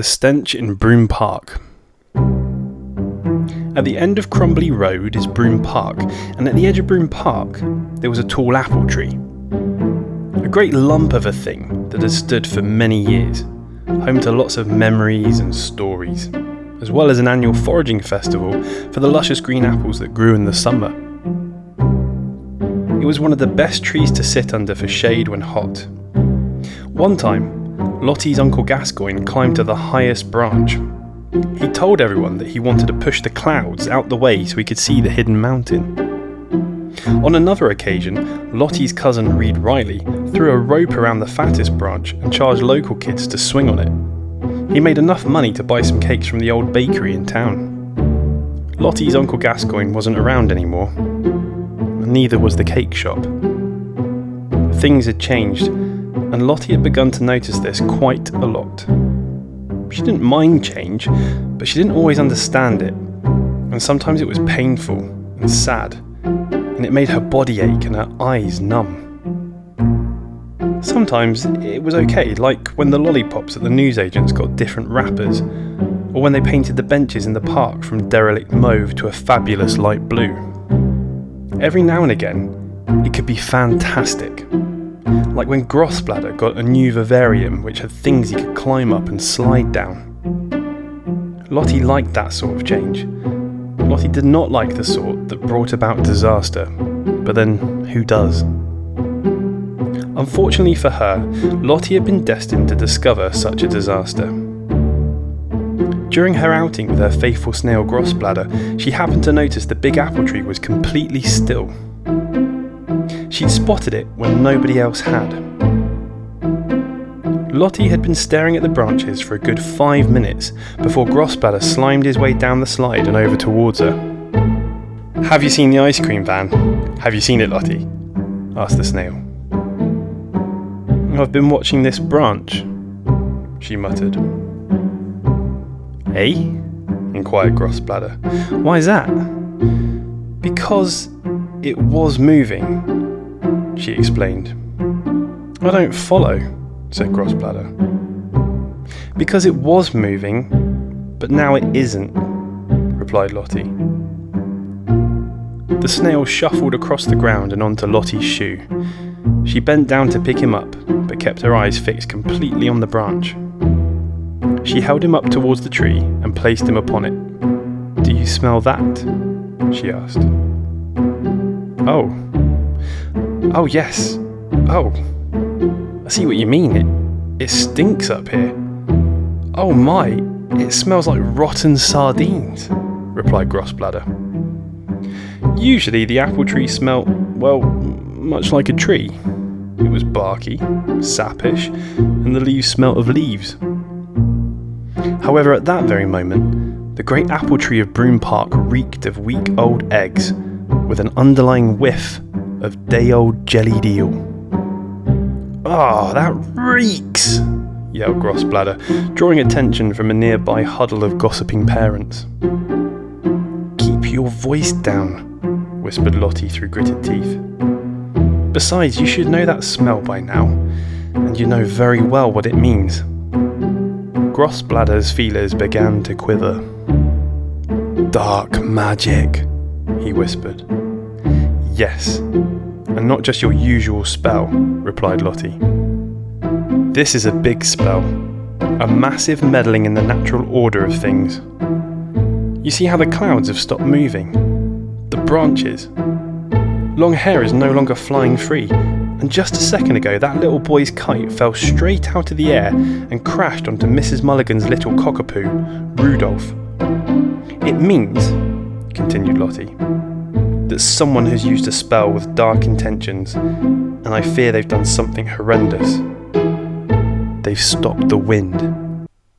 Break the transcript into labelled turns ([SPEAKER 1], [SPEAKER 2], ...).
[SPEAKER 1] The Stench in Broom Park. At the end of Krumberly Road is Broom Park, and at the edge of Broom Park there was a tall apple tree. A great lump of a thing that has stood for many years, home to lots of memories and stories, as well as an annual foraging festival for the luscious green apples that grew in the summer. It was one of the best trees to sit under for shade when hot. One time, Lottie's Uncle Gascoigne climbed to the highest branch. He told everyone that he wanted to push the clouds out the way so he could see the hidden mountain. On another occasion, Lottie's cousin Reed Riley threw a rope around the fattest branch and charged local kids to swing on it. He made enough money to buy some cakes from the old bakery in town. Lottie's Uncle Gascoigne wasn't around anymore, neither was the cake shop. Things had changed and Lottie had begun to notice this quite a lot. She didn't mind change, but she didn't always understand it, and sometimes it was painful and sad, and it made her body ache and her eyes numb. Sometimes it was okay, like when the lollipops at the newsagents got different wrappers, or when they painted the benches in the park from derelict mauve to a fabulous light blue. Every now and again, it could be fantastic like when Grossbladder got a new vivarium which had things he could climb up and slide down. Lottie liked that sort of change. Lottie did not like the sort that brought about disaster, but then who does? Unfortunately for her, Lottie had been destined to discover such a disaster. During her outing with her faithful snail Grossbladder, she happened to notice the big apple tree was completely still. She'd spotted it when nobody else had. Lottie had been staring at the branches for a good five minutes before Grossbladder slimed his way down the slide and over towards her. Have you seen the ice cream van? Have you seen it, Lottie? asked the snail. I've been watching this branch, she muttered. Eh? inquired Grossbladder. Why is that? Because it was moving, she explained. I don't follow, said Grossbladder. Because it was moving, but now it isn't, replied Lottie. The snail shuffled across the ground and onto Lottie's shoe. She bent down to pick him up, but kept her eyes fixed completely on the branch. She held him up towards the tree and placed him upon it. Do you smell that? she asked. Oh, Oh, yes. Oh. I see what you mean. It, it stinks up here. Oh my, it smells like rotten sardines, replied Grossbladder. Usually the apple tree smelt, well, much like a tree. It was barky, sappish, and the leaves smelt of leaves. However, at that very moment, the great apple tree of Broom Park reeked of week old eggs, with an underlying whiff of day old jellied eel. Ah, oh, that reeks! yelled Grossbladder, drawing attention from a nearby huddle of gossiping parents. Keep your voice down, whispered Lottie through gritted teeth. Besides, you should know that smell by now, and you know very well what it means. Grossbladder's feelers began to quiver. Dark magic, he whispered. Yes, and not just your usual spell, replied Lottie. This is a big spell, a massive meddling in the natural order of things. You see how the clouds have stopped moving? The branches. Long hair is no longer flying free, and just a second ago that little boy's kite fell straight out of the air and crashed onto Mrs. Mulligan's little cockapoo, Rudolph. It means, continued Lottie, that someone has used a spell with dark intentions, and I fear they've done something horrendous. They've stopped the wind.